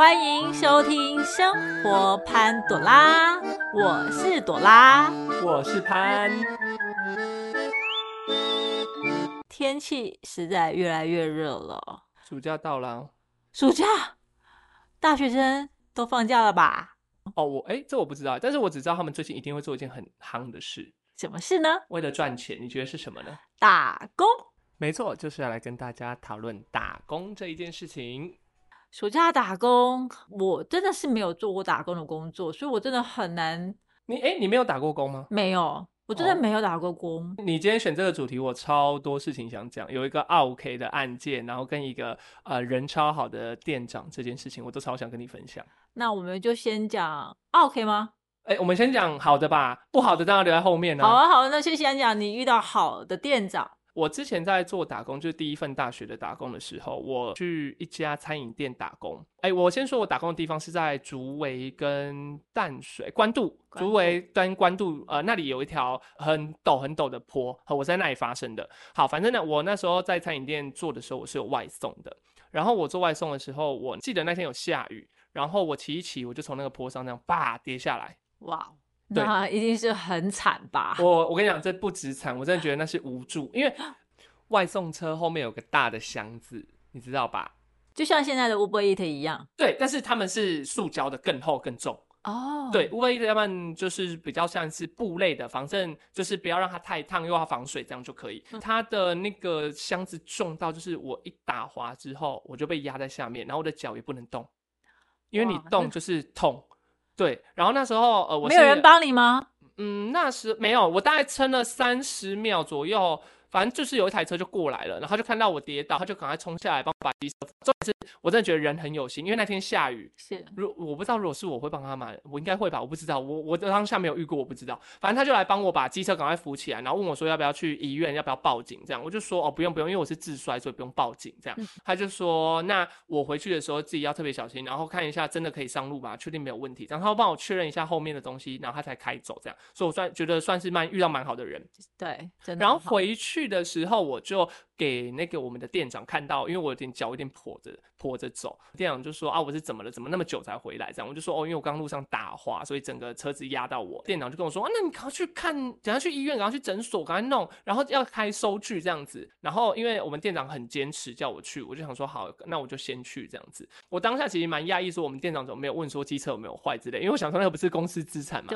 欢迎收听《生活潘朵拉》，我是朵拉。我是潘。天气实在越来越热了，暑假到了暑假大学生都放假了吧？哦，我哎，这我不知道，但是我只知道他们最近一定会做一件很夯的事，什么事呢？为了赚钱，你觉得是什么呢？打工。没错，就是要来跟大家讨论打工这一件事情。暑假打工，我真的是没有做过打工的工作，所以我真的很难。你哎，你没有打过工吗？没有，我真的哦没有打过工。你今天选这个主题，我超多事情想讲。有一个 OK 的案件，然后跟一个呃人超好的店长这件事情，我都超想跟你分享。那我们就先讲 OK 吗？哎，我们先讲好的吧，不好的当然留在后面呢、好啊，好啊，那先先讲你遇到好的店长。我之前在做打工，就是第一份大学的打工的时候，我去一家餐饮店打工。哎，我先说我打工的地方是在竹围跟淡水关渡，竹围跟关渡，呃，那里有一条很陡很陡的坡，和我在那里发生的。好，反正呢，我那时候在餐饮店做的时候，我是有外送的。然后我做外送的时候，我记得那天有下雨，然后我骑一骑，我就从那个坡上那样叭跌下来。哇，对那一定是很惨吧？我我跟你讲，这不止惨，我真的觉得那是无助，因为 外送车后面有个大的箱子，你知道吧？就像现在的 Uber Eat 一样。对，但是他们是塑胶的，更厚更重。哦，对，Uber Eats 他们就是比较像是布类的，反正就是不要让它太烫，又要防水，这样就可以。嗯它的那个箱子重到，就是我一打滑之后，我就被压在下面，然后我的脚也不能动，因为你动就是痛。对，然后那时候呃，我是没有人帮你吗？嗯，那时没有，我大概撑了三十秒左右，反正就是有一台车就过来了，然后他就看到我跌倒，他就赶快冲下来帮我把机车扶。重点是我真的觉得人很有心，因为那天下雨，是如我不知道如果是我会帮他买，我应该会吧，我不知道，我我当下没有遇过，我不知道。反正他就来帮我把机车赶快扶起来，然后问我说要不要去医院，要不要报警这样。我就说哦不用不用，因为我是自摔，所以不用报警这样。嗯他就说那我回去的时候自己要特别小心，然后看一下真的可以上路吧，确定没有问题。然后他帮我确认一下后面的东西，然后他才开走这样。所以我算觉得算是蛮遇到蛮好的人。对，真的然后回去的时候，我就给那个我们的店长看到，因为我有点脚有点跛着跛着走，店长就说啊，我是怎么了？怎么那么久才回来？这样我就说哦，因为我刚路上打滑，所以整个车子压到我。店长就跟我说啊，那你赶快去看，赶快去医院，赶快去诊所，赶快弄，然后要开收据这样子。然后因为我们店长很坚持叫我去，我就想说好，那我就先去这样子。我当下其实蛮讶异，说我们店长怎么没有问说机车有没有坏之类，因为我想说那个不是公司资产嘛。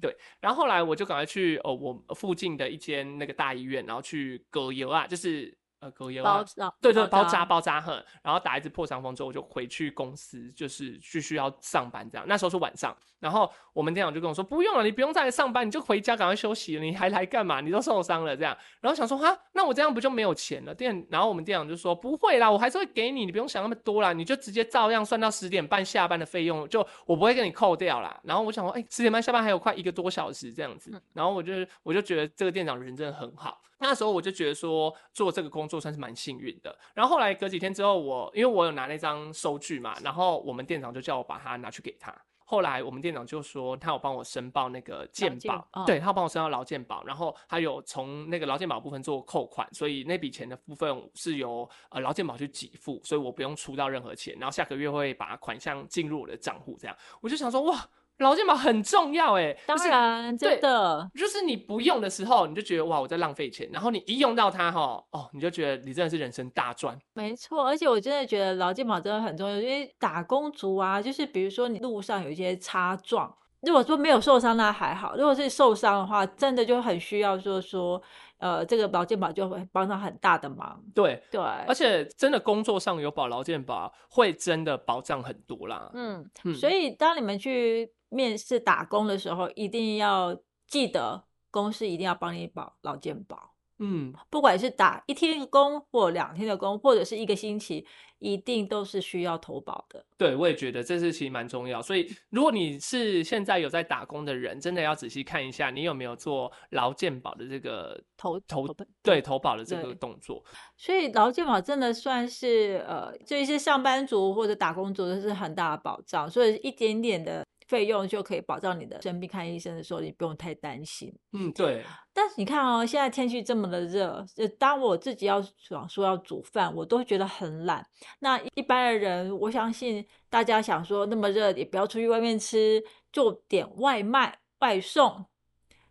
对，然后后来我就赶快去呃我附近的一间那个大医院，然后去隔油啊，就是呃隔油啊包，扎，对对包扎包扎呵，然后打一支破伤风之后，我就回去公司，就是继续要上班这样。那时候是晚上，然后我们店长就跟我说不用了，你不用再来上班，你就回家赶快休息了，你还来干嘛？你都受伤了这样。然后想说哈，那我这样不就没有钱了？店，然后我们店长就说不会啦，我还是会给你，你不用想那么多啦，你就直接照样算到十点半下班的费用，就我不会给你扣掉啦。然后我想说，哎、十点半下班还有快一个多小时这样子，然后我就我就觉得这个店长人真的很好。那时候我就觉得说做这个工作算是蛮幸运的。然后后来隔几天之后我，因为我有拿那张收据嘛，然后我们店长就叫我把它拿去给他。后来我们店长就说他有帮我申报那个健健保，哦对他有帮我申报劳健保，然后他有从那个劳健保部分做扣款，所以那笔钱的部分是由呃劳健保去给付，所以我不用出到任何钱，然后下个月会把款项进入我的账户，这样我就想说哇，劳健保很重要哎，当就是然真的就是你不用的时候，你就觉得哇我在浪费钱，然后你一用到它哈，哦你就觉得你真的是人生大赚。没错，而且我真的觉得劳健保真的很重要，因为打工族啊，就是比如说你路上有一些擦撞，如果说没有受伤那还好，如果是受伤的话，真的就很需要说说，呃，这个劳健保就会帮上很大的忙。对，对，而且真的工作上有保劳健保，会真的保障很多啦。嗯，嗯所以当你们去面试打工的时候，一定要记得公司一定要帮你保劳健保。嗯，不管是打一天的工，或两天的工，或者是一个星期，一定都是需要投保的。对，我也觉得这是其实蛮重要。所以，如果你是现在有在打工的人，真的要仔细看一下，你有没有做劳健保的这个投投对投保的这个动作。所以劳健保真的算是呃，对一些上班族或者打工族都是很大的保障，所以一点点的费用就可以保障你的生病看医生的时候，你不用太担心。嗯，对。但是你看哦，现在天气这么的热，就当我自己要想说要煮饭，我都觉得很懒。那一般的人，我相信大家想说那么热也不要出去外面吃，就点外卖外送。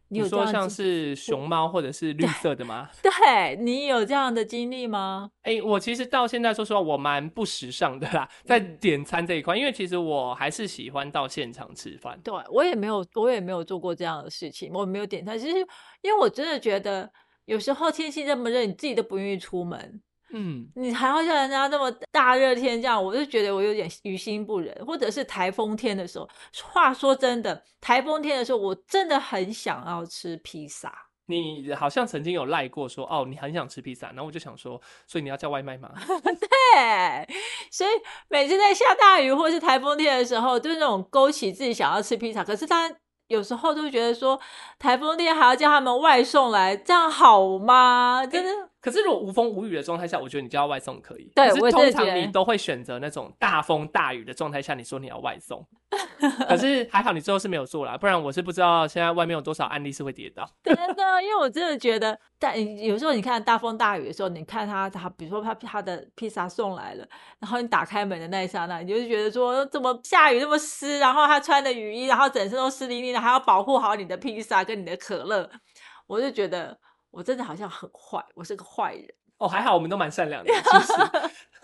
你有说像是熊猫或者是绿色的吗？对你有这样的经历吗？哎，我其实到现在说实话，我蛮不时尚的啦，在点餐这一块，因为其实我还是喜欢到现场吃饭。对我也没有，我也没有做过这样的事情，我没有点餐。其实，因为我真的觉得有时候天气这么热，你自己都不愿意出门。嗯，你还要像人家那么大热天这样，我就觉得我有点于心不忍。或者是台风天的时候，话说真的，台风天的时候，我真的很想要吃披萨。你好像曾经有赖过说，哦，你很想吃披萨，然后我就想说，所以你要叫外卖吗？对，所以每次在下大雨或是台风天的时候，就是那种勾起自己想要吃披萨。可是他有时候都觉得说，台风天还要叫他们外送来，这样好吗？真的。可是如果无风无雨的状态下，我觉得你叫外送可以。对，可是通常你都会选择那种大风大雨的状态下，你说你要外送。可是还好你最后是没有做啦，不然我是不知道现在外面有多少案例是会跌倒。真的，因为我真的觉得，但有时候你看大风大雨的时候，你看他他，比如说他他的披萨送来了，然后你打开门的那一刹那，你就觉得说怎么下雨那么湿，然后他穿的雨衣，然后整身都湿淋淋的，还要保护好你的披萨跟你的可乐，我就觉得。我真的好像很坏，我是个坏人。哦，还好我们都蛮善良的，其实。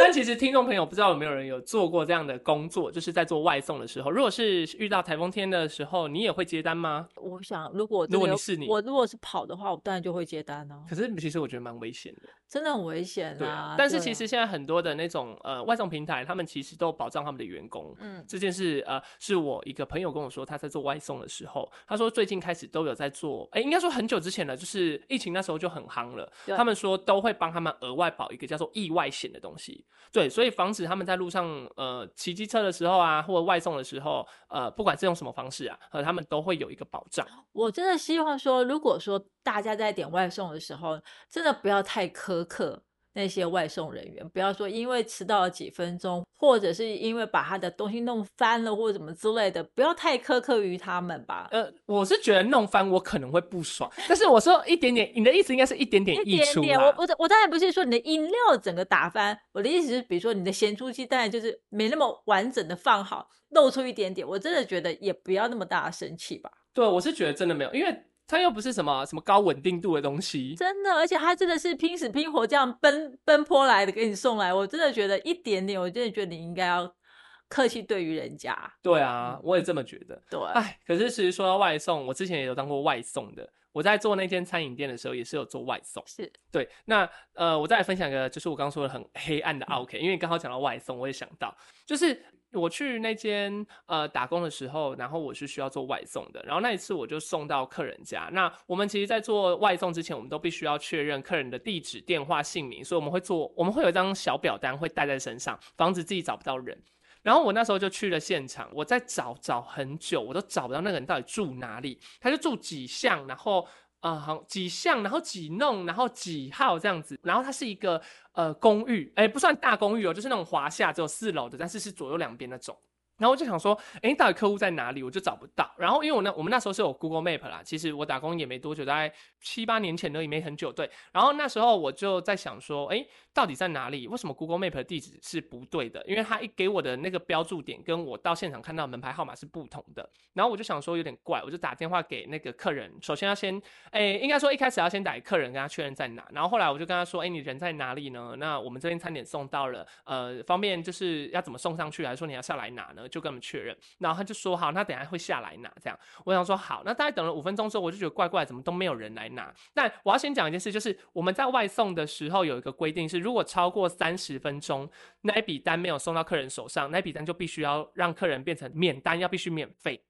但其实听众朋友不知道有没有人有做过这样的工作，就是在做外送的时候，如果是遇到台风天的时候，你也会接单吗？我想，如果如果你是你，我如果是跑的话，我当然就会接单呢。可是其实我觉得蛮危险的，真的很危险啊！但是其实现在很多的那种呃外送平台，他们其实都保障他们的员工。嗯，这件事呃是我一个朋友跟我说，他在做外送的时候，他说最近开始都有在做，哎，应该说很久之前了，就是疫情那时候就很夯了。他们说都会帮他们额外保一个叫做意外险的东西。对，所以防止他们在路上呃骑机车的时候啊，或者外送的时候，呃，不管是用什么方式啊，呃，他们都会有一个保障。我真的希望说，如果说大家在点外送的时候，真的不要太苛刻。那些外送人员，不要说因为迟到了几分钟，或者是因为把他的东西弄翻了，或者什么之类的，不要太苛刻于他们吧。呃，我是觉得弄翻我可能会不爽，但是我说一点点，你的意思应该是一点点溢出我我我当然不是说你的饮料整个打翻，我的意思是，比如说你的咸猪鸡蛋就是没那么完整的放好，露出一点点，我真的觉得也不要那么大的生气吧。对，我是觉得真的没有，因为。它又不是什么什么高稳定度的东西，真的，而且它真的是拼死拼活这样奔奔波来的给你送来，我真的觉得一点点，我真的觉得你应该要客气对于人家。对啊，我也这么觉得。对，哎，可是其实说到外送，我之前也有当过外送的，我在做那间餐饮店的时候也是有做外送。是对，那呃，我再来分享一个，就是我刚刚说的很黑暗的 OK，因为刚好讲到外送，我也想到就是。我去那间呃打工的时候，然后我是需要做外送的，然后那一次我就送到客人家。那我们其实，在做外送之前，我们都必须要确认客人的地址、电话、姓名，所以我们会做，我们会有一张小表单会带在身上，防止自己找不到人。然后我那时候就去了现场，我在找找很久，我都找不到那个人到底住哪里，他就住几巷，然后。啊，好几项，然后几弄，然后几号这样子，然后它是一个呃公寓，哎，不算大公寓哦，就是那种华夏，只有四楼的，但是是左右两边那种。然后我就想说，哎，到底客户在哪里？我就找不到。然后因为我那我们那时候是有 Google Map 啦，其实我打工也没多久，大概七八年前而已，没很久。对。然后那时候我就在想说，哎，到底在哪里？为什么 Google Map 的地址是不对的？因为他一给我的那个标注点，跟我到现场看到门牌号码是不同的。然后我就想说有点怪，我就打电话给那个客人。首先要先，哎，应该说一开始要先打给客人，跟他确认在哪。然后后来我就跟他说，哎，你人在哪里呢？那我们这边餐点送到了，呃，方便就是要怎么送上去，还是说你要下来拿呢？就跟我们确认。然后他就说好，那等下会下来拿。这样，我想说好，那大概等了五分钟之后，我就觉得怪怪，怎么都没有人来拿。但我要先讲一件事，就是我们在外送的时候有一个规定是，如果超过三十分钟，那一笔单没有送到客人手上，那一笔单就必须要让客人变成免单，要必须免费。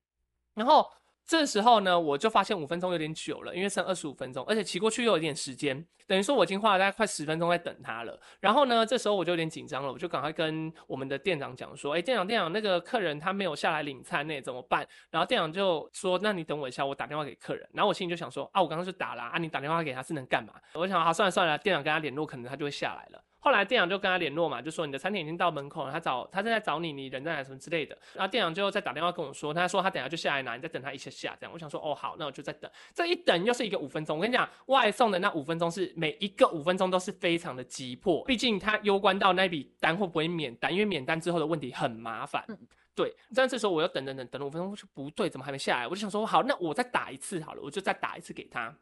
然后。这时候呢，我就发现五分钟有点久了，因为剩二十五分钟，而且骑过去又有点时间，等于说我已经花了大概快十分钟在等他了。然后呢，这时候我就有点紧张了，我就赶快跟我们的店长讲说：“哎，店长，店长，那个客人他没有下来领餐，那怎么办？”然后店长就说：“那你等我一下，我打电话给客人。”然后我心里就想说：“啊，我刚刚就打了啊，你打电话给他是能干嘛？”我想好算了算了，店长跟他联络，可能他就会下来了。后来店长就跟他联络嘛，就说你的餐点已经到门口了，他找他正在找你，你人在哪什么之类的。然后店长就再打电话跟我说，他说他等下就下来拿，你再等他一下下这样。我想说哦好，那我就再等。这一等又是一个五分钟。我跟你讲，外送的那五分钟是每一个五分钟都是非常的急迫，毕竟他攸关到那笔单会不会免单，因为免单之后的问题很麻烦。对，但这时候我又等等等等了五分钟，我说不对，怎么还没下来？我就想说好，那我再打一次好了，我就再打一次给他。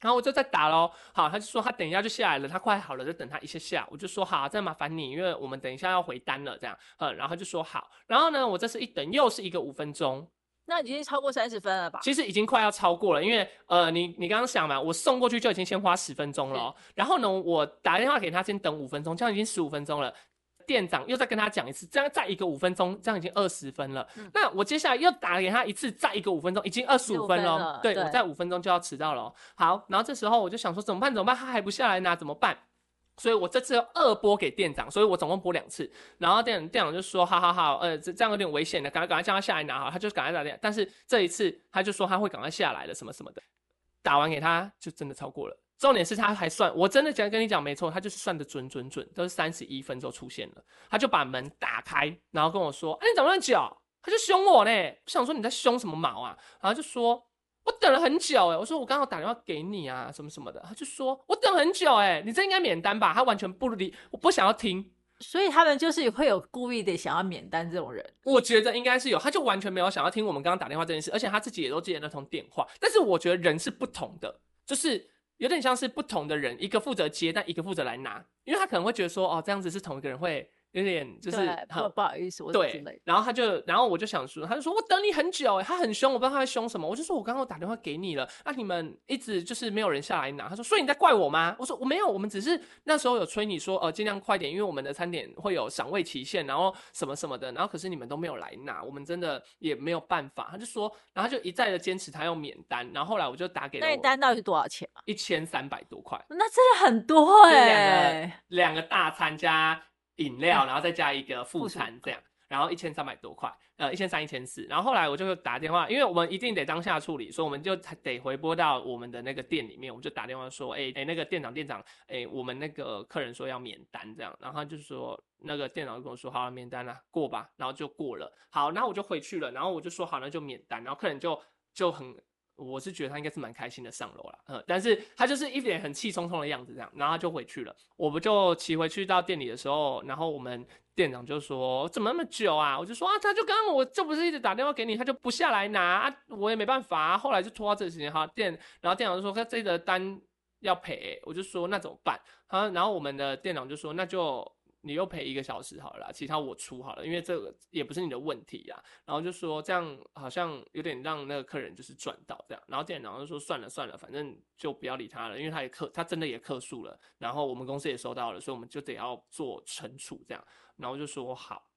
然后我就再打喽，好，他就说他等一下就下来了，他快好了，就等他一下下。我就说好，再麻烦你，因为我们等一下要回单了，这样，嗯，然后他就说好。然后呢，我这次一等又是一个五分钟，那已经超过三十分了吧？其实已经快要超过了，因为呃，你你刚刚想嘛，我送过去就已经先花十分钟了哦，然后呢，我打电话给他先等五分钟，这样已经十五分钟了。店长又再跟他讲一次，这样再一个五分钟，这样已经二十分了。那我接下来又打给他一次，再一个五分钟，已经二十五分15分了了。对，对我再五分钟就要迟到了哦。好，然后这时候我就想说怎么办？怎么办？他还不下来拿，怎么办？所以我这次又二拨给店长，所以我总共拨两次。然后店店长就说：好好好，呃，这这样有点危险的，赶快赶快叫他下来拿好。他就赶快打电话，但是这一次他就说他会赶快下来了，什么什么的。打完给他就真的超过了。重点是他还算，我真的讲跟你讲没错，他就是算的准准准，都是三十一分钟出现了，他就把门打开，然后跟我说：“哎、你怎么那么久？”他就凶我呢，我想说你在凶什么毛啊？然后就说：“我等了很久哎、我说：“我刚好打电话给你啊，什么什么的。”他就说：“我等很久哎、你这应该免单吧？”他完全不理，我不想要听。所以他们就是会有故意的想要免单这种人。我觉得应该是有，他就完全没有想要听我们刚刚打电话这件事，而且他自己也都接了那通电话。但是我觉得人是不同的，就是有点像是不同的人，一个负责接，但一个负责来拿，因为他可能会觉得说，哦，这样子是同一个人会有点就是对，很不不好意思，我之对。，然后他就，然后我就想说，他就说我等你很久，哎，他很凶，我不知道他在凶什么。我就说我刚刚有打电话给你了，那、你们一直就是没有人下来拿。他说，所以你在怪我吗？我说我没有，我们只是那时候有催你说，呃，尽量快点，因为我们的餐点会有赏味期限，然后什么什么的，然后可是你们都没有来拿，我们真的也没有办法。他就说，然后他就一再的坚持他要免单，然后后来我就打给了那你单到底是多少钱啊？一千三百多块。那真的很多就哎、两个两个大餐加饮料，嗯然后再加一个副餐这样，然后一千三百多块，呃，一千三一千四。然后后来我就打电话，因为我们一定得当下处理，所以我们就得回拨到我们的那个店里面，我们就打电话说，哎、哎、那个店长店长，哎、我们那个客人说要免单这样，然后他就说那个店长就跟我说，好了，免单了，过吧，然后就过了。好，然后我就回去了，然后我就说好，那就免单，然后客人就就很。我是觉得他应该是蛮开心的上楼了，嗯，但是他就是一脸很气冲冲的样子，这样，然后他就回去了。我不就骑回去到店里的时候，然后我们店长就说怎么那么久啊？我就说啊，他就刚刚我就不是一直打电话给你，他就不下来拿，啊、我也没办法、啊。后来就拖到这个时间，哈，店，然后店长就说他这个单要赔、我就说那怎么办？啊，然后我们的店长就说那就。你又赔一个小时好了，其他我出好了，因为这个也不是你的问题呀。然后就说这样好像有点让那个客人就是赚到这样，然后店长就说算了算了，反正就不要理他了，因为他也客他真的也客诉了，然后我们公司也收到了，所以我们就得要做惩处这样。然后就说好，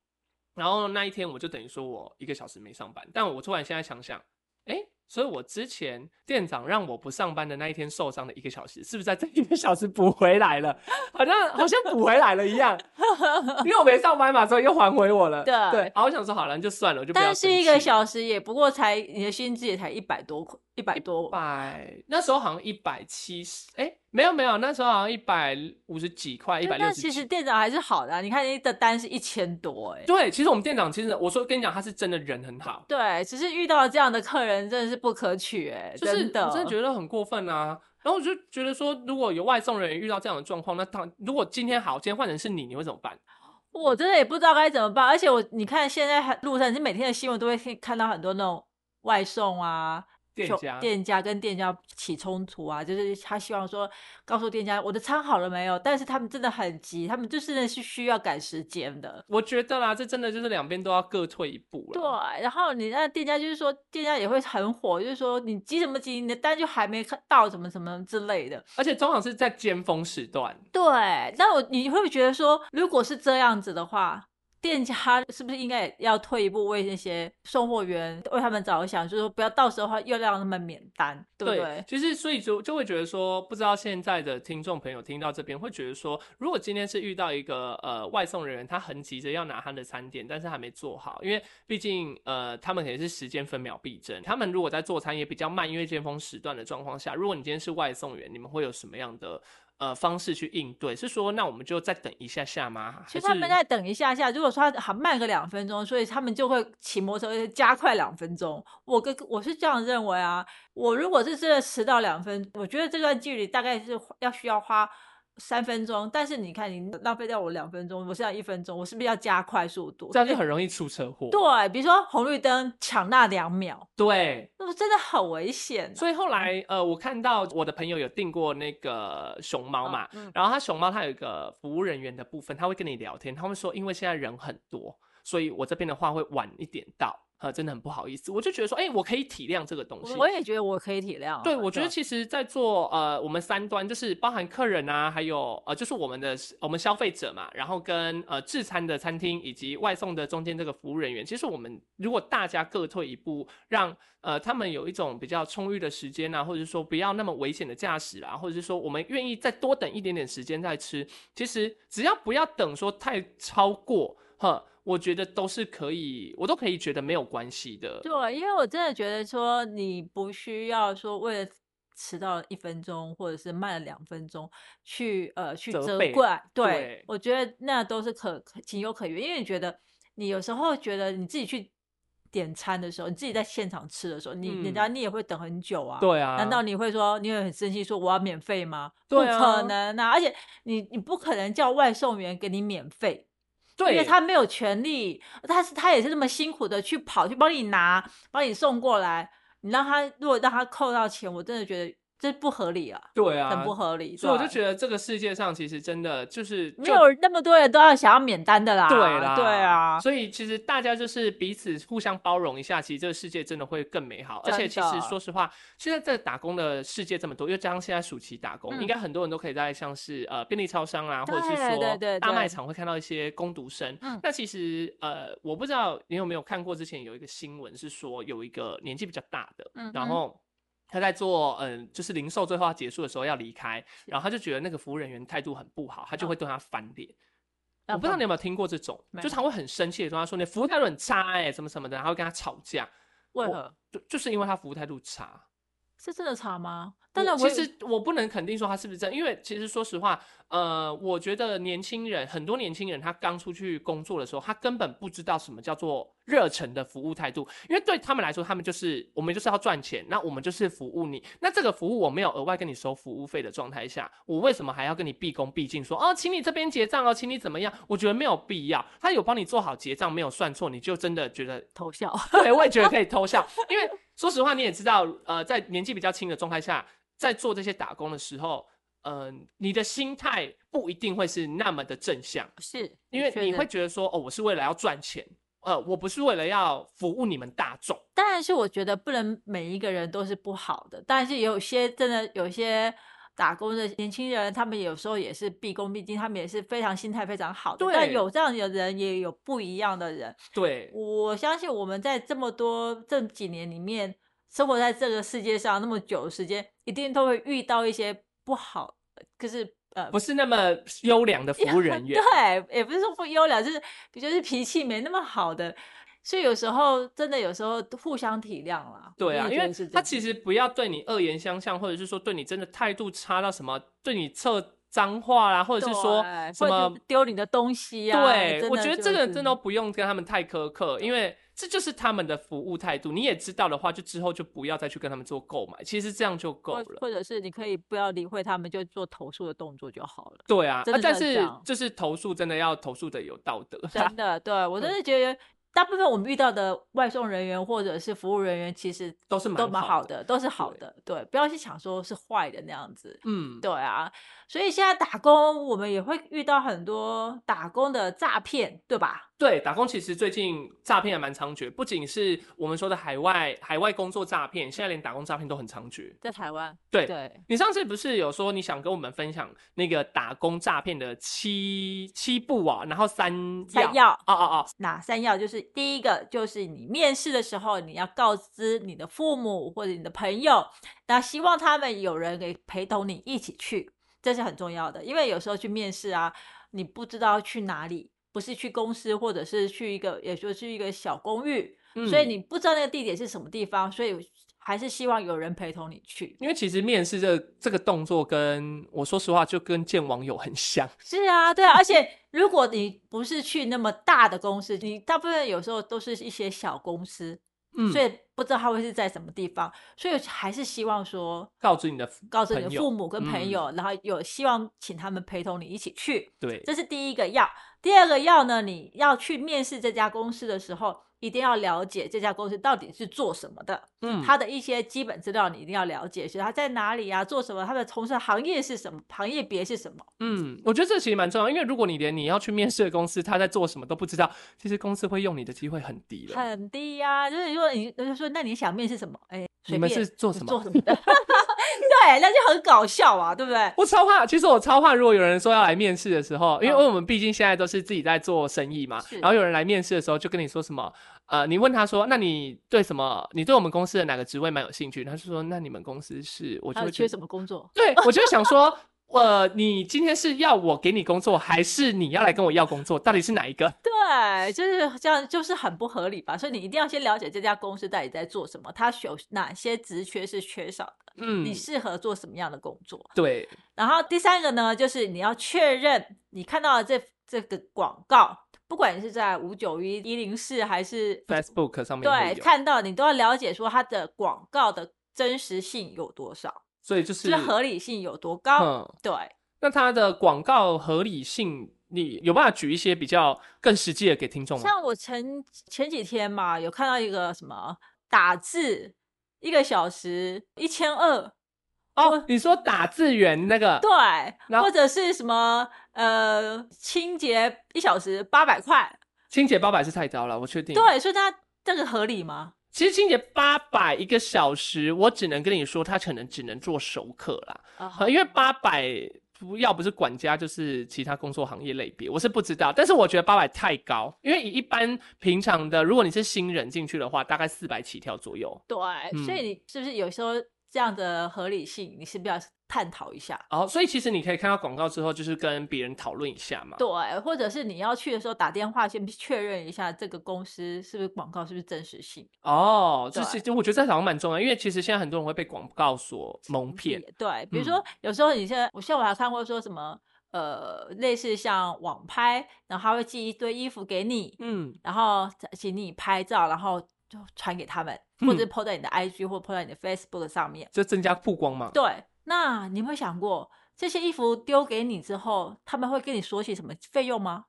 然后那一天我就等于说我一个小时没上班，但我突然现在想想，哎，所以我之前店长让我不上班的那一天受伤的一个小时，是不是在这一个小时补回来了？好像好像补回来了一样，因为我没上班嘛，所以又还回我了。对对，然后我想说好了，那就算了，我就不要但是一个小时也不过才你的薪资也才一百多块，一百多。百，那时候好像一百七十，哎，没有没有，那时候好像一百五十几块，一百六那十。其实店长还是好的、啊，你看你的单是一千多、哎，对，其实我们店长其实我说跟你讲，他是真的人很好，对，只是遇到这样的客人真的是不可取、哎，就是真的，我真的觉得很过分啊。然后我就觉得说，如果有外送人员遇到这样的状况，那当如果今天好，今天换成是你，你会怎么办？我真的也不知道该怎么办。而且我你看现在路上，你每天的新闻都会看到很多那种外送啊。就店家店家跟店家起冲突啊，就是他希望说告诉店家我的餐好了没有，但是他们真的很急，他们就是那是需要赶时间的。我觉得啦，这真的就是两边都要各退一步了对。，然后你那店家就是说，店家也会很火，就是说你急什么急，你的单就还没看到，什么什么之类的。而且通常是在尖峰时段，对，那我你会不会觉得说，如果是这样子的话，店家是不是应该也要退一步，为那些送货员为他们着想，就是说不要到时候的话又让他们免单，对不对？其实所以就就会觉得说，不知道现在的听众朋友听到这边会觉得说，如果今天是遇到一个呃外送人员，他很急着要拿他的餐点，但是还没做好，因为毕竟呃他们肯定是时间分秒必争，他们如果在做餐也比较慢，因为尖峰时段的状况下，如果你今天是外送员，你们会有什么样的？呃方式去应对？是说那我们就再等一下下吗？其实他们再等一下下，如果说他好慢个两分钟，所以他们就会骑摩托车加快两分钟。我跟我是这样认为啊，我如果是真的迟到两分，我觉得这段距离大概是要需要花。三分钟，但是你看，你浪费掉我两分钟，我现在一分钟，我是不是要加快速度？这样就很容易出车祸。对，比如说红绿灯抢那两秒，对，那真的很危险。所以后来，呃，我看到我的朋友有订过那个熊猫嘛，然后他熊猫它有一个服务人员的部分，他会跟你聊天，他们说因为现在人很多，所以我这边的话会晚一点到。呃，真的很不好意思，我就觉得说，哎，我可以体谅这个东西。我也觉得我可以体谅。对，我觉得其实，在做呃，我们三端就是包含客人啊，还有呃，就是我们的我们消费者嘛，然后跟呃制餐的餐厅以及外送的中间这个服务人员，其实我们如果大家各退一步，让呃他们有一种比较充裕的时间啊，或者说不要那么危险的驾驶啊，或者是说我们愿意再多等一点点时间再吃，其实只要不要等说太超过，哈。我觉得都是可以，我都可以觉得没有关系的。对，因为我真的觉得说，你不需要说为了迟到一分钟或者是慢了两分钟去呃去责怪。对，我觉得那都是可情有可原，因为你觉得你有时候觉得你自己去点餐的时候，你自己在现场吃的时候，你人家你也会等很久啊。对啊。难道你会说你会很生气说我要免费吗？不可能啊！而且你你不可能叫外送员给你免费。因为他没有权利，他是他也是那么辛苦的去跑去帮你拿，帮你送过来，你让他如果让他扣到钱，我真的觉得。这不合理啊！对啊，很不合理。所以我就觉得这个世界上其实真的就是没有那么多人都要想要免单的啦。对啦，对啊。所以其实大家就是彼此互相包容一下，其实这个世界真的会更美好。而且其实说实话，现在这打工的世界这么多，又加上现在暑期打工，应该很多人都可以在像是呃便利超商啊，或者是说大卖场会看到一些工读生。那其实呃，我不知道你有没有看过之前有一个新闻是说有一个年纪比较大的，然后。他在做，嗯，就是零售最后要结束的时候要离开，然后他就觉得那个服务人员态度很不好，他就会对他翻脸。我不知道你有没有听过这种，就他会很生气的跟他说：“你服务态度很差，哎，什么什么的。”然后跟他吵架。为何？就就是因为他服务态度差。是真的差吗？但是其实我不能肯定说他是不是真，因为其实说实话，呃，我觉得年轻人很多年轻人他刚出去工作的时候，他根本不知道什么叫做热忱的服务态度，因为对他们来说，他们就是我们就是要赚钱，那我们就是服务你，那这个服务我没有额外跟你收服务费的状态下，我为什么还要跟你毕恭毕敬说哦，请你这边结账哦，请你怎么样？我觉得没有必要，他有帮你做好结账，没有算错，你就真的觉得偷笑？对，我也觉得可以偷笑，因为。说实话，你也知道，呃，在年纪比较轻的状态下，在做这些打工的时候，嗯，你的心态不一定会是那么的正向，是因为你会觉得说，哦，我是为了要赚钱，呃，我不是为了要服务你们大众。但是我觉得不能每一个人都是不好的，但是有些真的有些。打工的年轻人，他们有时候也是毕恭毕敬，他们也是非常心态非常好的。但有这样的人，也有不一样的人。对，我相信我们在这么多这几年里面，生活在这个世界上那么久的时间，一定都会遇到一些不好，可是呃，不是那么优良的服务人员。对，也不是说不优良，就是就是脾气没那么好的。所以有时候真的有时候互相体谅啦。对啊，因为他其实不要对你恶言相向，或者是说对你真的态度差到什么，对你测脏话啦，或者是说什么丢你的东西啊。对，我觉得这个真的不用跟他们太苛刻，因为这就是他们的服务态度。你也知道的话，就之后就不要再去跟他们做购买，其实这样就够了。或者是你可以不要理会他们，就做投诉的动作就好了。对啊，但是就是投诉真的要投诉的有道德。真的，对我真的觉得。大部分我们遇到的外送人员或者是服务人员，其实都是都蛮好的，都是好的。对，不要去想说是坏的那样子。嗯，对啊。所以现在打工，我们也会遇到很多打工的诈骗，对吧？对，打工其实最近诈骗还蛮猖獗，不仅是我们说的海外海外工作诈骗，现在连打工诈骗都很猖獗。在台湾，对对。你上次不是有说你想跟我们分享那个打工诈骗的七七步啊？然后三三要哦哦哦，哪三要？就是第一个，就是你面试的时候，你要告知你的父母或者你的朋友，那希望他们有人给陪同你一起去，这是很重要的。因为有时候去面试啊，你不知道去哪里。不是去公司，或者是去一个，也就是一个小公寓，所以你不知道那个地点是什么地方，所以还是希望有人陪同你去。因为其实面试这这个动作跟我说实话，就跟见网友很像。是啊，对啊，而且如果你不是去那么大的公司，你大部分有时候都是一些小公司，嗯，所以不知道他会是在什么地方，所以还是希望说告知你的告知你的父母跟朋嗯友，然后有希望请他们陪同你一起去，对，这是第一个要。第二个要呢，你要去面试这家公司的时候，一定要了解这家公司到底是做什么的，嗯，它的一些基本资料你一定要了解，是它在哪里啊，做什么，它的从事行业是什么，行业别是什么。嗯，我觉得这其实蛮重要，因为如果你连你要去面试的公司他在做什么都不知道，其实公司会用你的机会很低了。很低呀、就是说你就是说，那你想面试什么？哎，随你们是做什么做什么的？对，那就很搞笑啊，对不对？我超怕，其实我超怕，如果有人说要来面试的时候，因为嗯我们毕竟现在都是自己在做生意嘛，然后有人来面试的时候就跟你说什么，呃，你问他说，那你对什么？你对我们公司的哪个职位蛮有兴趣？他就说，那你们公司是，我就缺什么工作？对我就想说。呃，你今天是要我给你工作，还是你要来跟我要工作？到底是哪一个？对，就是这样，就是很不合理吧。所以你一定要先了解这家公司到底在做什么，它有哪些职缺是缺少的，嗯你，适合做什么样的工作。对，然后第三个呢，就是你要确认你看到的这这个广告，不管你是在五九一一零四还是 Facebook 上面对，看到，你都要了解说它的广告的真实性有多少，所以就就是是合理性有多高。嗯，对，那它的广告合理性，你有办法举一些比较更实际的给听众吗？像我前前几天嘛，有看到一个什么打字一个小时一千二，哦，你说打字员那个，对或者是什么呃清洁一小时八百块，清洁八百是太高了，我确定。，对，所以它这个合理吗？其实清洁八百一个小时，我只能跟你说，他可能只能做熟客啦，因为八百不要不是管家就是其他工作行业类别，我是不知道，但是我觉得八百太高，因为以一般平常的，如果你是新人进去的话，大概四百起跳左右。对，所以你是不是有时候这样的合理性，你是不是要探讨一下？哦，所以其实你可以看到广告之后，就是跟别人讨论一下嘛。对，或者是你要去的时候打电话先确认一下这个公司是不是广告是不是真实性。哦，就是就我觉得这好像蛮重要，因为其实现在很多人会被广告所蒙骗。对，比如嗯说、有时候你现在，我像我还看过说什么，呃，类似像网拍，然后他会寄一堆衣服给你，嗯，然后请你拍照，然后就传给他们，或者 PO 在你的 IG 或 PO 在你的 Facebook 上面。就增加曝光嘛。对，那你有没有想过，这些衣服丢给你之后，他们会跟你说些什么费用吗？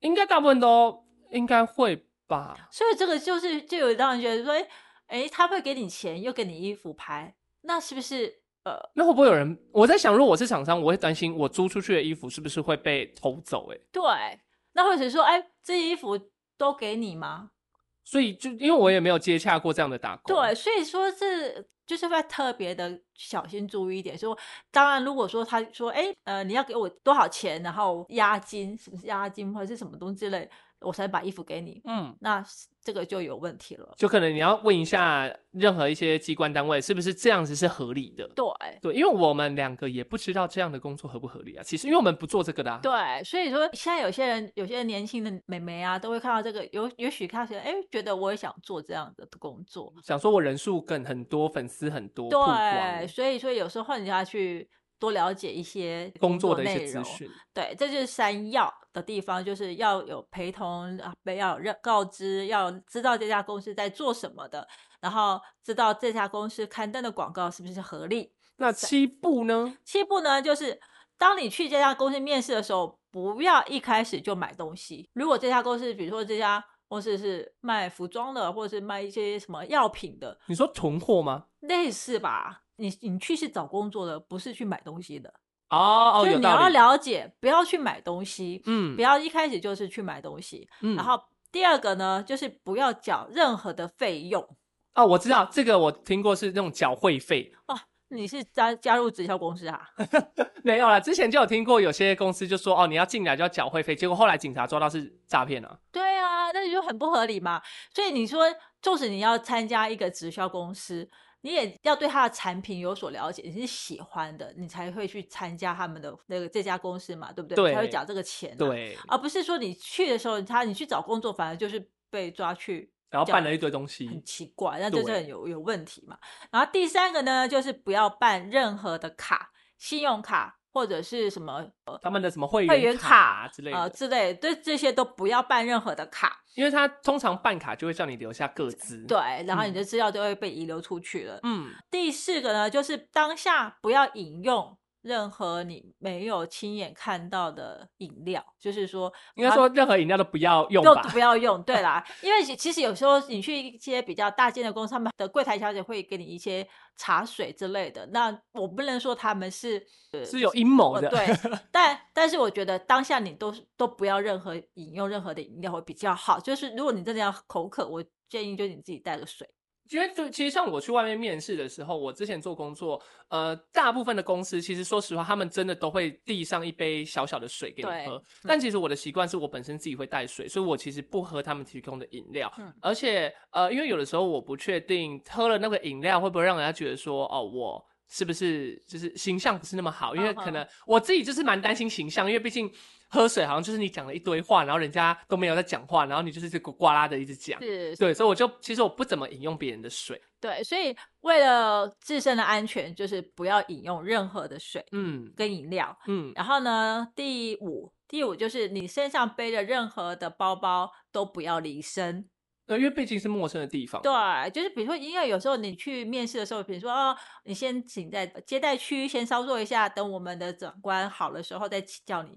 应该大部分都应该会吧。所以这个就是就有让人觉得说，哎哎，他会给你钱，又给你衣服拍，那是不是呃那会不会有人？我在想，如果我是厂商，我会担心我租出去的衣服是不是会被偷走、欸？对？那或者说，哎，这些衣服都给你吗？所以就因为我也没有接洽过这样的打工。对，，所以说是就是会特别的小心注意一点。说，当然，如果说他说，哎，呃，你要给我多少钱，然后押金，什么押金或者是什么东西之类，我才把衣服给你，嗯，那这个就有问题了。就可能你要问一下任何一些机关单位，是不是这样子是合理的？对。对，因为我们两个也不知道这样的工作合不合理啊。其实，因为我们不做这个的、啊。对，所以说现在有些人，有些年轻的美眉啊，都会看到这个，有也许开始哎，觉得我也想做这样的工作，想说我人数更很多，粉丝很多，对，所以说有时候你要去多了解一些工作的一内容。些资讯。对，这就是三要的地方，就是要有陪同啊，不要有告知，要知道这家公司在做什么的，然后知道这家公司刊登的广告是不是合理。那七步呢？七步呢，就是当你去这家公司面试的时候，不要一开始就买东西。如果这家公司，比如说这家公司是卖服装的，或者是卖一些什么药品的，你说囤货吗？类似吧。你你去是找工作的，不是去买东西的，哦哦，所以你要。了解，不要去买东西，嗯不要一开始就是去买东西。嗯然后第二个呢，就是不要缴任何的费用。哦，我知道这个，我听过是那种缴会费，哦你是加加入直销公司啊？没有啦，之前就有听过有些公司就说哦，你要进来就要缴会费，结果后来警察抓到是诈骗了。对啊，那你就很不合理嘛。所以你说，纵使你要参加一个直销公司，你也要对他的产品有所了解，你是喜欢的，你才会去参加他们的那个这家公司嘛，对不对？对才会缴这个钱、，对，而不是说你去的时候，他你去找工作，反而就是被抓去然后办了一堆东西很，奇怪，那就是很有有问题嘛。然后第三个呢，就是不要办任何的卡，信用卡或者是什么他们的什么会会员员卡啊之类的，呃之类的，对这些都不要办任何的卡。因为他通常办卡就会叫你留下个资。，对，然后你嗯的资料就会被遗留出去了。嗯，第四个呢，就是当下不要引用任何你没有亲眼看到的饮料，就是说应该说任何饮料都不要用都吧。不要用。对啦，因为其其实有时候你去一些比较大间的公司，他们的柜台小姐会给你一些茶水之类的。那我不能说他们是是有阴谋的，呃对，但但是我觉得当下你都是都不要任何饮用任何的饮料会比较好。就是如果你真的要口渴，我建议就是你自己带个水。因为就其实像我去外面面试的时候，我之前做工作，呃，大部分的公司其实说实话，他们真的都会递上一杯小小的水给你对喝。但其实我的习惯是我本身自己会带水，所以我其实不喝他们提供的饮料。嗯而且呃，因为有的时候我不确定喝了那个饮料会不会让人家觉得说，哦，我。是不是就是形象不是那么好？因为嗯可能我自己就是蛮担心形象，因为毕竟喝水好像就是你讲了一堆话，然后人家都没有在讲话，然后你就是这个呱啦的一直讲。是，对，所以我就其实我不怎么饮用别人的水。对，所以为了自身的安全，就是不要饮用任何的水嗯跟饮料。嗯，然后呢，第五，第五就是你身上背的任何的包包都不要离身。呃，因为毕竟是陌生的地方。对，就是比如说，因为有时候你去面试的时候，比如说哦，你先请在接待区先稍坐一下，等我们的长官好的时候再请叫你。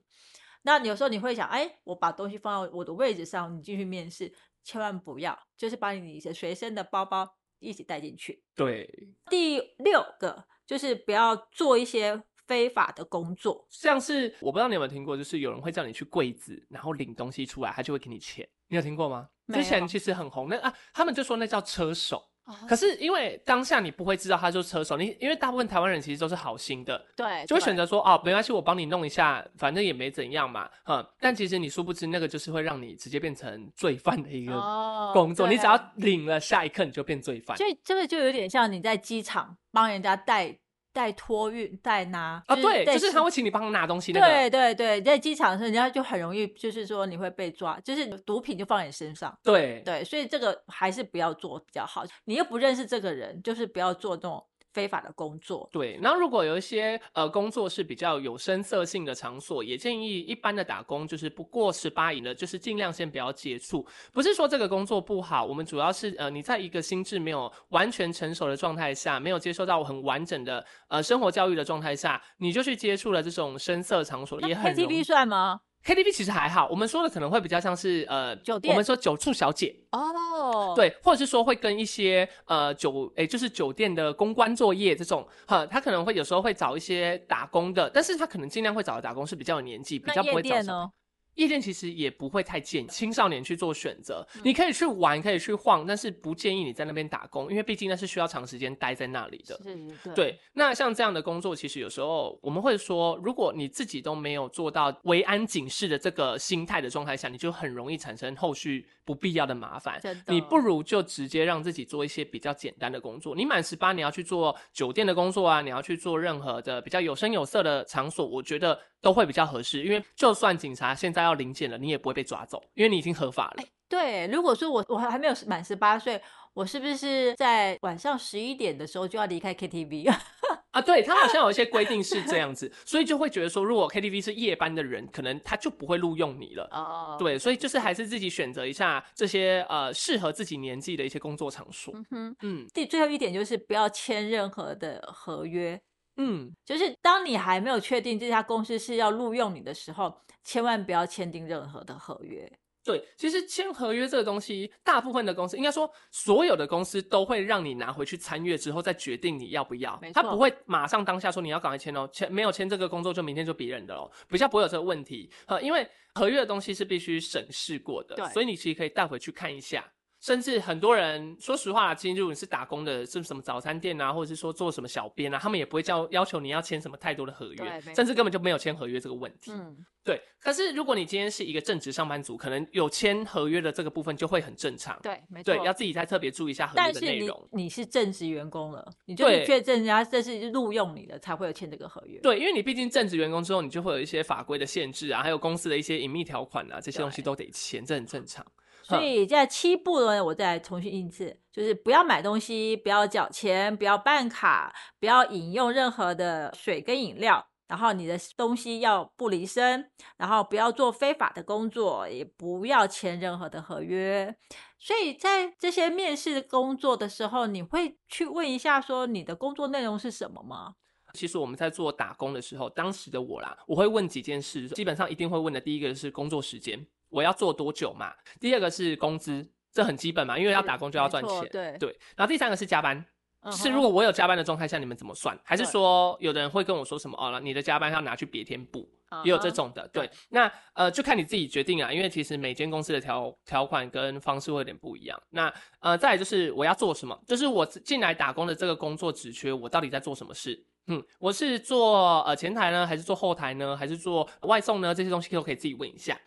那有时候你会想，哎，我把东西放到我的位置上，你进去面试，千万不要，就是把你的随身的包包一起带进去。对，第六个就是不要做一些非法的工作。像是我不知道你有没有听过，就是有人会叫你去柜子，然后领东西出来，他就会给你钱。你有听过吗？之前其实很红，那啊，他们就说那叫车手。哦可是因为当下你不会知道他就是车手，你因为大部分台湾人其实都是好心的，对，就会选择说哦，没关系，我帮你弄一下，反正也没怎样嘛，嗯。但其实你殊不知，那个就是会让你直接变成罪犯的一个哦工作。你只要领了，下一刻你就变罪犯。所以这个就有点像你在机场帮人家带带托运、带拿啊，对，就是他会请你帮他拿东西那个。对对对，在机场的时候，人家就很容易，就是说你会被抓，就是毒品就放在你身上。对对，所以这个还是不要做比较好。你又不认识这个人，就是不要做这种非法的工作。对，然后如果有一些呃工作是比较有声色性的场所，也建议一般的打工就是不过十八以的，就是尽量先不要接触。不是说这个工作不好，我们主要是呃你在一个心智没有完全成熟的状态下，没有接受到很完整的呃生活教育的状态下，你就去接触了这种声色场所，也很 KTV 算吗？KTV 其实还好，我们说的可能会比较像是呃酒店。我们说酒处小姐，哦，对，或者是说会跟一些呃酒诶，就是酒店的公关作业这种，哈，他可能会有时候会找一些打工的，但是他可能尽量会找的打工是比较有年纪，比较不会找小店呢？夜店其实也不会太建议青少年去做选择，嗯你可以去玩，可以去晃，但是不建议你在那边打工，因为毕竟那是需要长时间待在那里的。是，对对，那像这样的工作，其实有时候我们会说，如果你自己都没有做到维安警示的这个心态的状态下，你就很容易产生后续不必要的麻烦你不如就直接让自己做一些比较简单的工作。你满十八，你要去做酒店的工作啊，你要去做任何的比较有声有色的场所，我觉得都会比较合适。因为就算警察现在要临检了，你也不会被抓走，因为你已经合法了。对，如果说我我还没有满十八岁，我是不是在晚上十一点的时候就要离开 KTV？啊，对他好像有一些规定是这样子，所以就会觉得说，如果 KTV 是夜班的人，可能他就不会录用你了。哦，对，所以就是还是自己选择一下这些呃适合自己年纪的一些工作场所。嗯哼。嗯第最后一点就是不要签任何的合约，嗯，就是当你还没有确定这家公司是要录用你的时候，千万不要签订任何的合约。对，其实签合约这个东西，大部分的公司应该说所有的公司都会让你拿回去参阅之后再决定你要不要他不会马上当下说你要赶快签哦，签没有签这个工作就明天就别人的哦，比较不会有这个问题。呃，因为合约的东西是必须审视过的，所以你其实可以带回去看一下。甚至很多人，说实话啦，今天如果你是打工的，是什么早餐店啊，或者是说做什么小编啊，他们也不会叫要求你要签什么太多的合约，甚至根本就没有签合约这个问题。嗯，对，可是如果你今天是一个正职上班族，可能有签合约的这个部分就会很正常。对，没错。对，要自己再特别注意一下合约但是你的内容。你是正职员工了，你就是确证人家这是录用你的，才会有签这个合约。对，因为你毕竟正职员工之后，你就会有一些法规的限制啊，还有公司的一些隐秘条款啊，这些东西都得签，这很正常。所以在七步呢，我再重新一次，就是不要买东西，不要缴钱，不要办卡，不要饮用任何的水跟饮料。然后你的东西要不离身，然后不要做非法的工作，也不要签任何的合约。所以在这些面试工作的时候，你会去问一下说你的工作内容是什么吗？其实我们在做打工的时候，当时的我啦，我会问几件事，基本上一定会问的。第一个是工作时间，我要做多久嘛？第二个是工资，这很基本嘛，因为要打工就要赚钱。对对。然后第三个是加班。是，如果我有加班的状态下，你们怎么算？还是说有的人会跟我说什么？哦，你的加班要拿去别天补，也有这种的。对，那呃，就看你自己决定啊。因为其实每间公司的条条款跟方式会有点不一样。那呃，再来就是我要做什么？就是我进来打工的这个工作职缺，我到底在做什么事？嗯，我是做呃前台呢，还是做后台呢，还是做外送呢？这些东西都可以自己问一下。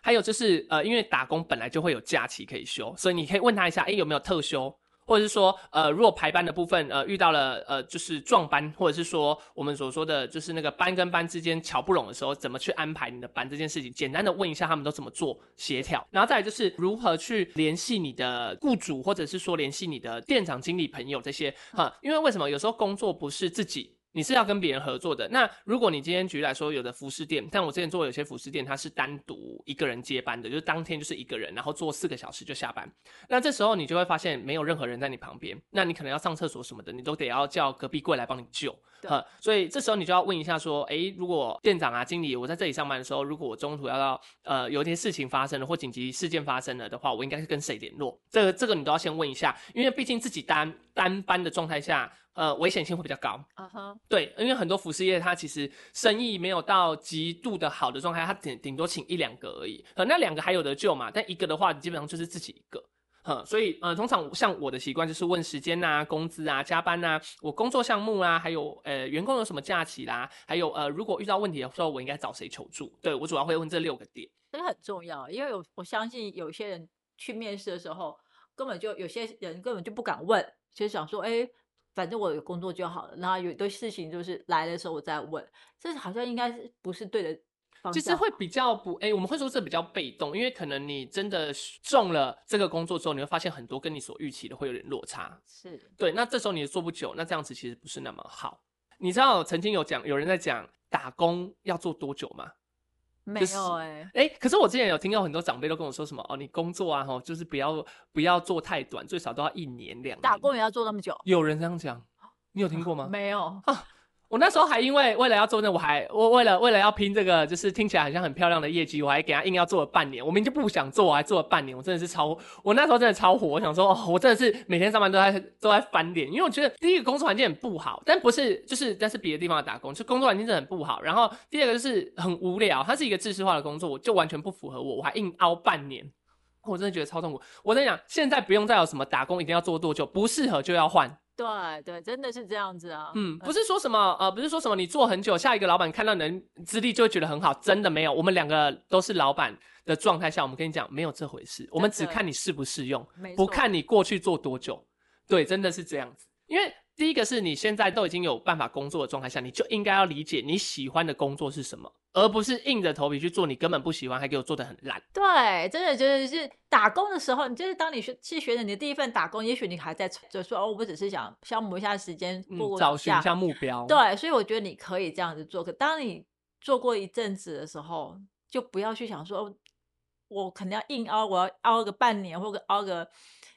还有就是呃，因为打工本来就会有假期可以休，所以你可以问他一下，哎，有没有特休？或者是说，呃，如果排班的部分，呃，遇到了呃，就是撞班，或者是说我们所说的就是那个班跟班之间瞧不拢的时候，怎么去安排你的班这件事情，简单的问一下他们都怎么做协调，然后再来就是如何去联系你的雇主，或者是说联系你的店长、经理朋友这些，哈，因为为什么有时候工作不是自己。你是要跟别人合作的。那如果你今天举例来说，有的服饰店，但我之前做有些服饰店，它是单独一个人接班的，就是当天就是一个人，然后做四个小时就下班。那这时候你就会发现没有任何人在你旁边，那你可能要上厕所什么的，你都得要叫隔壁柜来帮你救。呃，所以这时候你就要问一下说，诶，如果店长啊、经理，我在这里上班的时候，如果我中途要到呃有一些事情发生了或紧急事件发生了的话，我应该是跟谁联络？这个这个你都要先问一下，因为毕竟自己单单班的状态下。呃，危险性会比较高。啊哈，对，因为很多服饰业它其实生意没有到极度的好的状态，它顶顶多请一两个而已。呃，那两个还有得救嘛？但一个的话，基本上就是自己一个。哼，所以呃，通常像我的习惯就是问时间呐、工资啊、加班呐、我工作项目啊，还有呃员工有什么假期啦，还有呃如果遇到问题的时候，我应该找谁求助？对我主要会问这六个点。这个很重要，因为有我相信有些人去面试的时候，根本就有些人根本就不敢问，就想说，哎。反正我有工作就好了，然后有一堆事情就是来的时候我再问，这好像应该是不是对的方向？其实会比较不哎，我们会说这比较被动，因为可能你真的中了这个工作之后，你会发现很多跟你所预期的会有点落差。是对，那这时候你做不久，那这样子其实不是那么好。你知道曾经有讲有人在讲打工要做多久吗？没有哎哎，可是我之前有听到很多长辈都跟我说什么哦，你工作啊吼，就是不要不要做太短，最少都要一年两。打工也要做那么久？有人这样讲，你有听过吗？没有啊。我那时候还因为为了要做那，我还我为了为了要拼这个，就是听起来好像很漂亮的业绩，我还给他硬要做了半年。我明明就不想做，我还做了半年，我真的是超，我那时候真的超火。我想说，哦，我真的是每天上班都在都在翻脸，因为我觉得第一个工作环境很不好，但不是就是但是别的地方的打工，就工作环境真的很不好。然后第二个就是很无聊，它是一个知识化的工作，我就完全不符合我，我还硬熬半年，我真的觉得超痛苦。我在讲，现在不用再有什么打工一定要做多久，不适合就要换。对对，真的是这样子啊。嗯，不是说什么呃，不是说什么你做很久，下一个老板看到你资历就会觉得很好，真的没有。我们两个都是老板的状态下，我们跟你讲没有这回事。我们只看你适不适用，不看你过去做多久。对，真的是这样子。因为第一个是你现在都已经有办法工作的状态下，你就应该要理解你喜欢的工作是什么。而不是硬着头皮去做你根本不喜欢，还给我做的很烂。对，真的就是是打工的时候，你就是当你学去学的你的第一份打工，也许你还在就说哦，我只是想消磨一下时间，找寻一下目标。对，所以我觉得你可以这样子做。可当你做过一阵子的时候，就不要去想说，我可能要硬熬，我要熬个半年或者熬个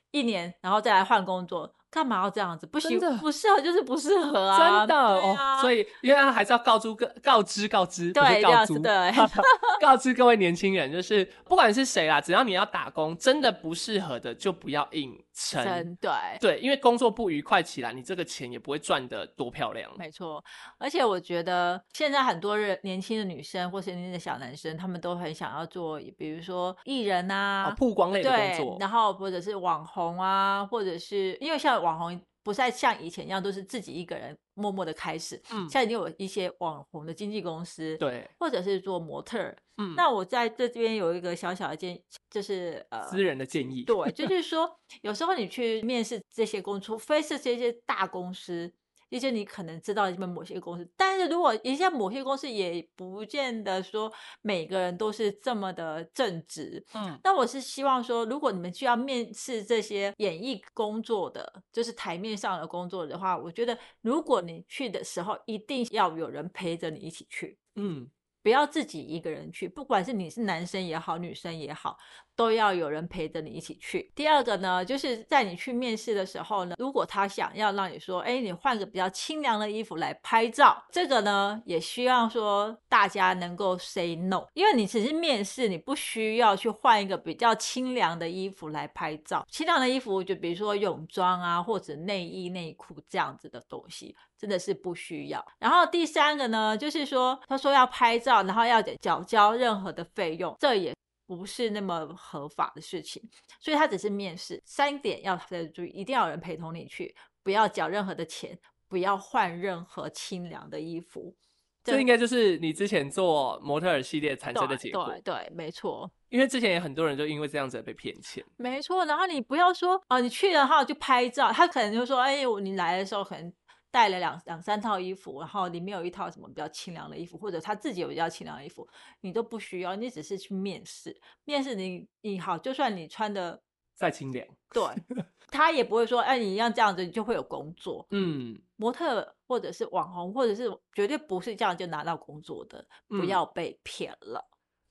一年，然后再来换工作。干嘛要这样子？不行，不适合就是不适合啊！真的哦，所以因为还是要告知各告知告知，对，告知对，告知各位年轻人，就是不管是谁啦，只要你要打工，真的不适合的就不要硬撑。对对，因为工作不愉快起来，你这个钱也不会赚的多漂亮。没错，而且我觉得现在很多人年轻的女生或是年轻的小男生，他们都很想要做，比如说艺人啊，曝光类的工作，然后或者是网红啊，或者是因为像。网红不再像以前一样都是自己一个人默默的开始，嗯，现在已经有一些网红的经纪公司，对，或者是做模特，嗯，那我在这边有一个小小的建议，就是呃，私人的建议，对，就是说有时候你去面试这些公司，除非是这些大公司，也就你可能知道你们某些公司，但是如果一些某些公司也不见得说每个人都是这么的正直。嗯，那我是希望说，如果你们需要面试这些演艺工作的，就是台面上的工作的话，我觉得如果你去的时候，一定要有人陪着你一起去。嗯，不要自己一个人去，不管是你是男生也好，女生也好，都要有人陪着你一起去。第二个呢，就是在你去面试的时候呢，如果他想要让你说，哎，你换个比较清凉的衣服来拍照，这个呢，也希望说大家能够 say no，因为你只是面试，你不需要去换一个比较清凉的衣服来拍照。清凉的衣服，就比如说泳装啊，或者内衣内裤这样子的东西。真的是不需要。然后第三个呢，就是说他说要拍照，然后要缴交任何的费用，这也不是那么合法的事情。所以他只是面试，三点要特别注意，一定要有人陪同你去，不要缴任何的钱，不要换任何清凉的衣服。这应该就是你之前做模特儿系列产生的结果。对对，没错。因为之前也很多人就因为这样子被骗钱。没错。然后你不要说哦，你去了哈就拍照，他可能就说，哎，你来的时候可能。带了两两三套衣服，然后里面有一套什么比较清凉的衣服，或者他自己有比较清凉的衣服，你都不需要，你只是去面试。面试你你好，就算你穿的再清凉，对，他也不会说，哎，你要这样子，你就会有工作。嗯，模特或者是网红，或者是绝对不是这样就拿到工作的，不要被骗了。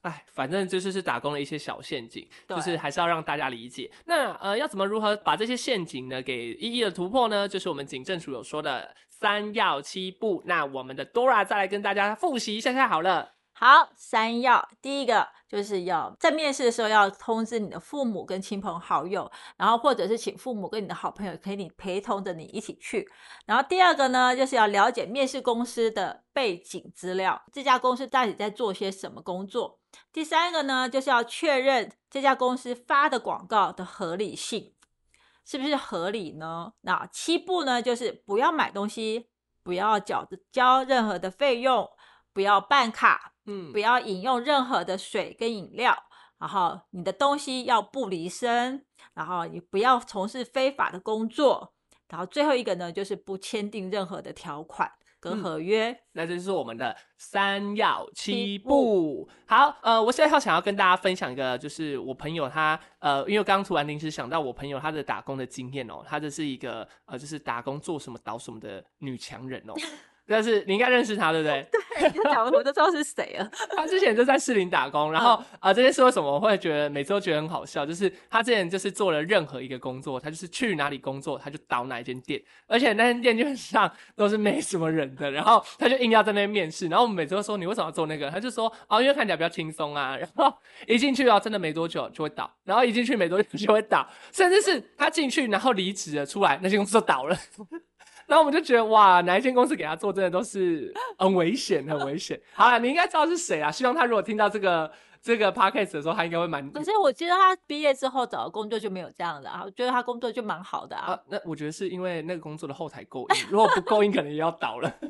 哎，反正就是是打工的一些小陷阱，就是还是要让大家理解。那呃，要怎么如何把这些陷阱呢给一一的突破呢？就是我们警政署有说的三要七不。那我们的 Dora 再来跟大家复习一下下好了。好，三要，第一个就是要在面试的时候要通知你的父母跟亲朋好友，然后或者是请父母跟你的好朋友可以你陪同着你一起去。然后第二个呢，就是要了解面试公司的背景资料，这家公司到底在做些什么工作。第三个呢，就是要确认这家公司发的广告的合理性是不是合理呢？那七步呢，就是不要买东西，不要缴交任何的费用，不要办卡。嗯，不要饮用任何的水跟饮料，然后你的东西要不离身，然后你不要从事非法的工作，然后最后一个呢，就是不签订任何的条款跟合约。那这就是我们的三要七不。好，呃，我现在要想要跟大家分享一个，就是我朋友他，呃，因为刚刚突然临时想到我朋友他的打工的经验哦，他这是一个呃，就是打工做什么倒什么的女强人哦。但是你应该认识他，对不对？对，讲我都知道是谁了。他之前就在士林打工，然后啊，这件事为什么我会觉得每次都觉得很好笑？就是他之前就是做了任何一个工作，他就是去哪里工作，他就倒哪一间店，而且那间店基本上都是没什么人的，然后他就硬要在那边面试，然后我们每次都说你为什么要做那个？他就说哦，因为看起来比较轻松啊。然后一进去啊，真的没多久就会倒，然后一进去没多久就会倒，甚至是他进去然后离职了出来，那些公司就倒了。然后我们就觉得哇，哪一间公司给他做，真的都是很危险，很危险。好了，你应该知道是谁啊？希望他如果听到这个这个 podcast 的时候，他应该会蛮……可是我记得他毕业之后找的工作就没有这样的啊，我觉得他工作就蛮好的啊。那我觉得是因为那个工作的后台够硬，如果不够硬，可能也要倒了。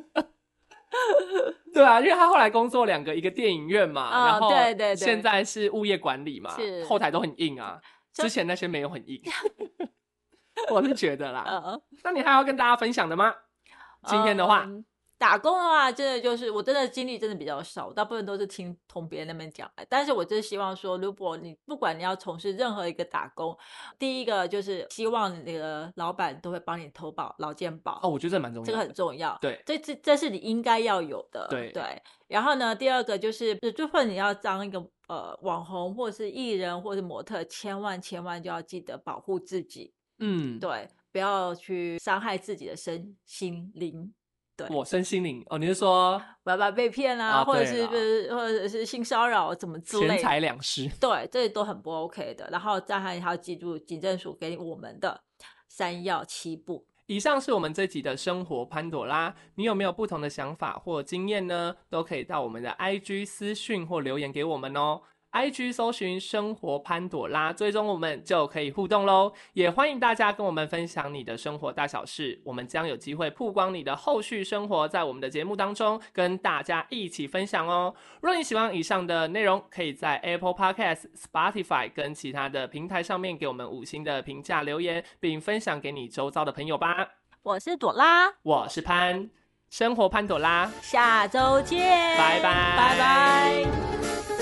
对啊，因为他后来工作两个，一个电影院嘛，然后对对对，现在是物业管理嘛，后台都很硬啊。之前那些没有很硬。我是觉得啦，那你还要跟大家分享的吗？今天的话，打工的话，真的就是我真的经历真的比较少，大部分都是听从别人那边讲来。但是我真的希望说，如果你不管你要从事任何一个打工，第一个就是希望那个老板都会帮你投保劳健保哦，我觉得这蛮重要，这个很重要。对，这这这是你应该要有的。对对。然后呢，第二个就是，就算你要当一个呃网红或者是艺人或者模特，千万千万就要记得保护自己。嗯，对，不要去伤害自己的身心灵。对，我身心灵哦，你是说不要被骗啊，或者是是或者是性骚扰怎么之类，钱财两失。对，这都很不 OK 的。然后再还要记住警政署给我们的三要七步。以上是我们这集的生活潘朵拉，你有没有不同的想法或经验呢？都可以到我们的 IG 私讯或留言给我们哦。IG 搜寻生活潘朵拉，追踪我们就可以互动喽。也欢迎大家跟我们分享你的生活大小事，我们将有机会曝光你的后续生活，在我们的节目当中跟大家一起分享哦。若你喜欢以上的内容，可以在 Apple Podcast、Spotify 跟其他的平台上面给我们五星的评价留言，并分享给你周遭的朋友吧。我是朵拉，我是潘，生活潘朵拉，下周见，拜拜，拜拜。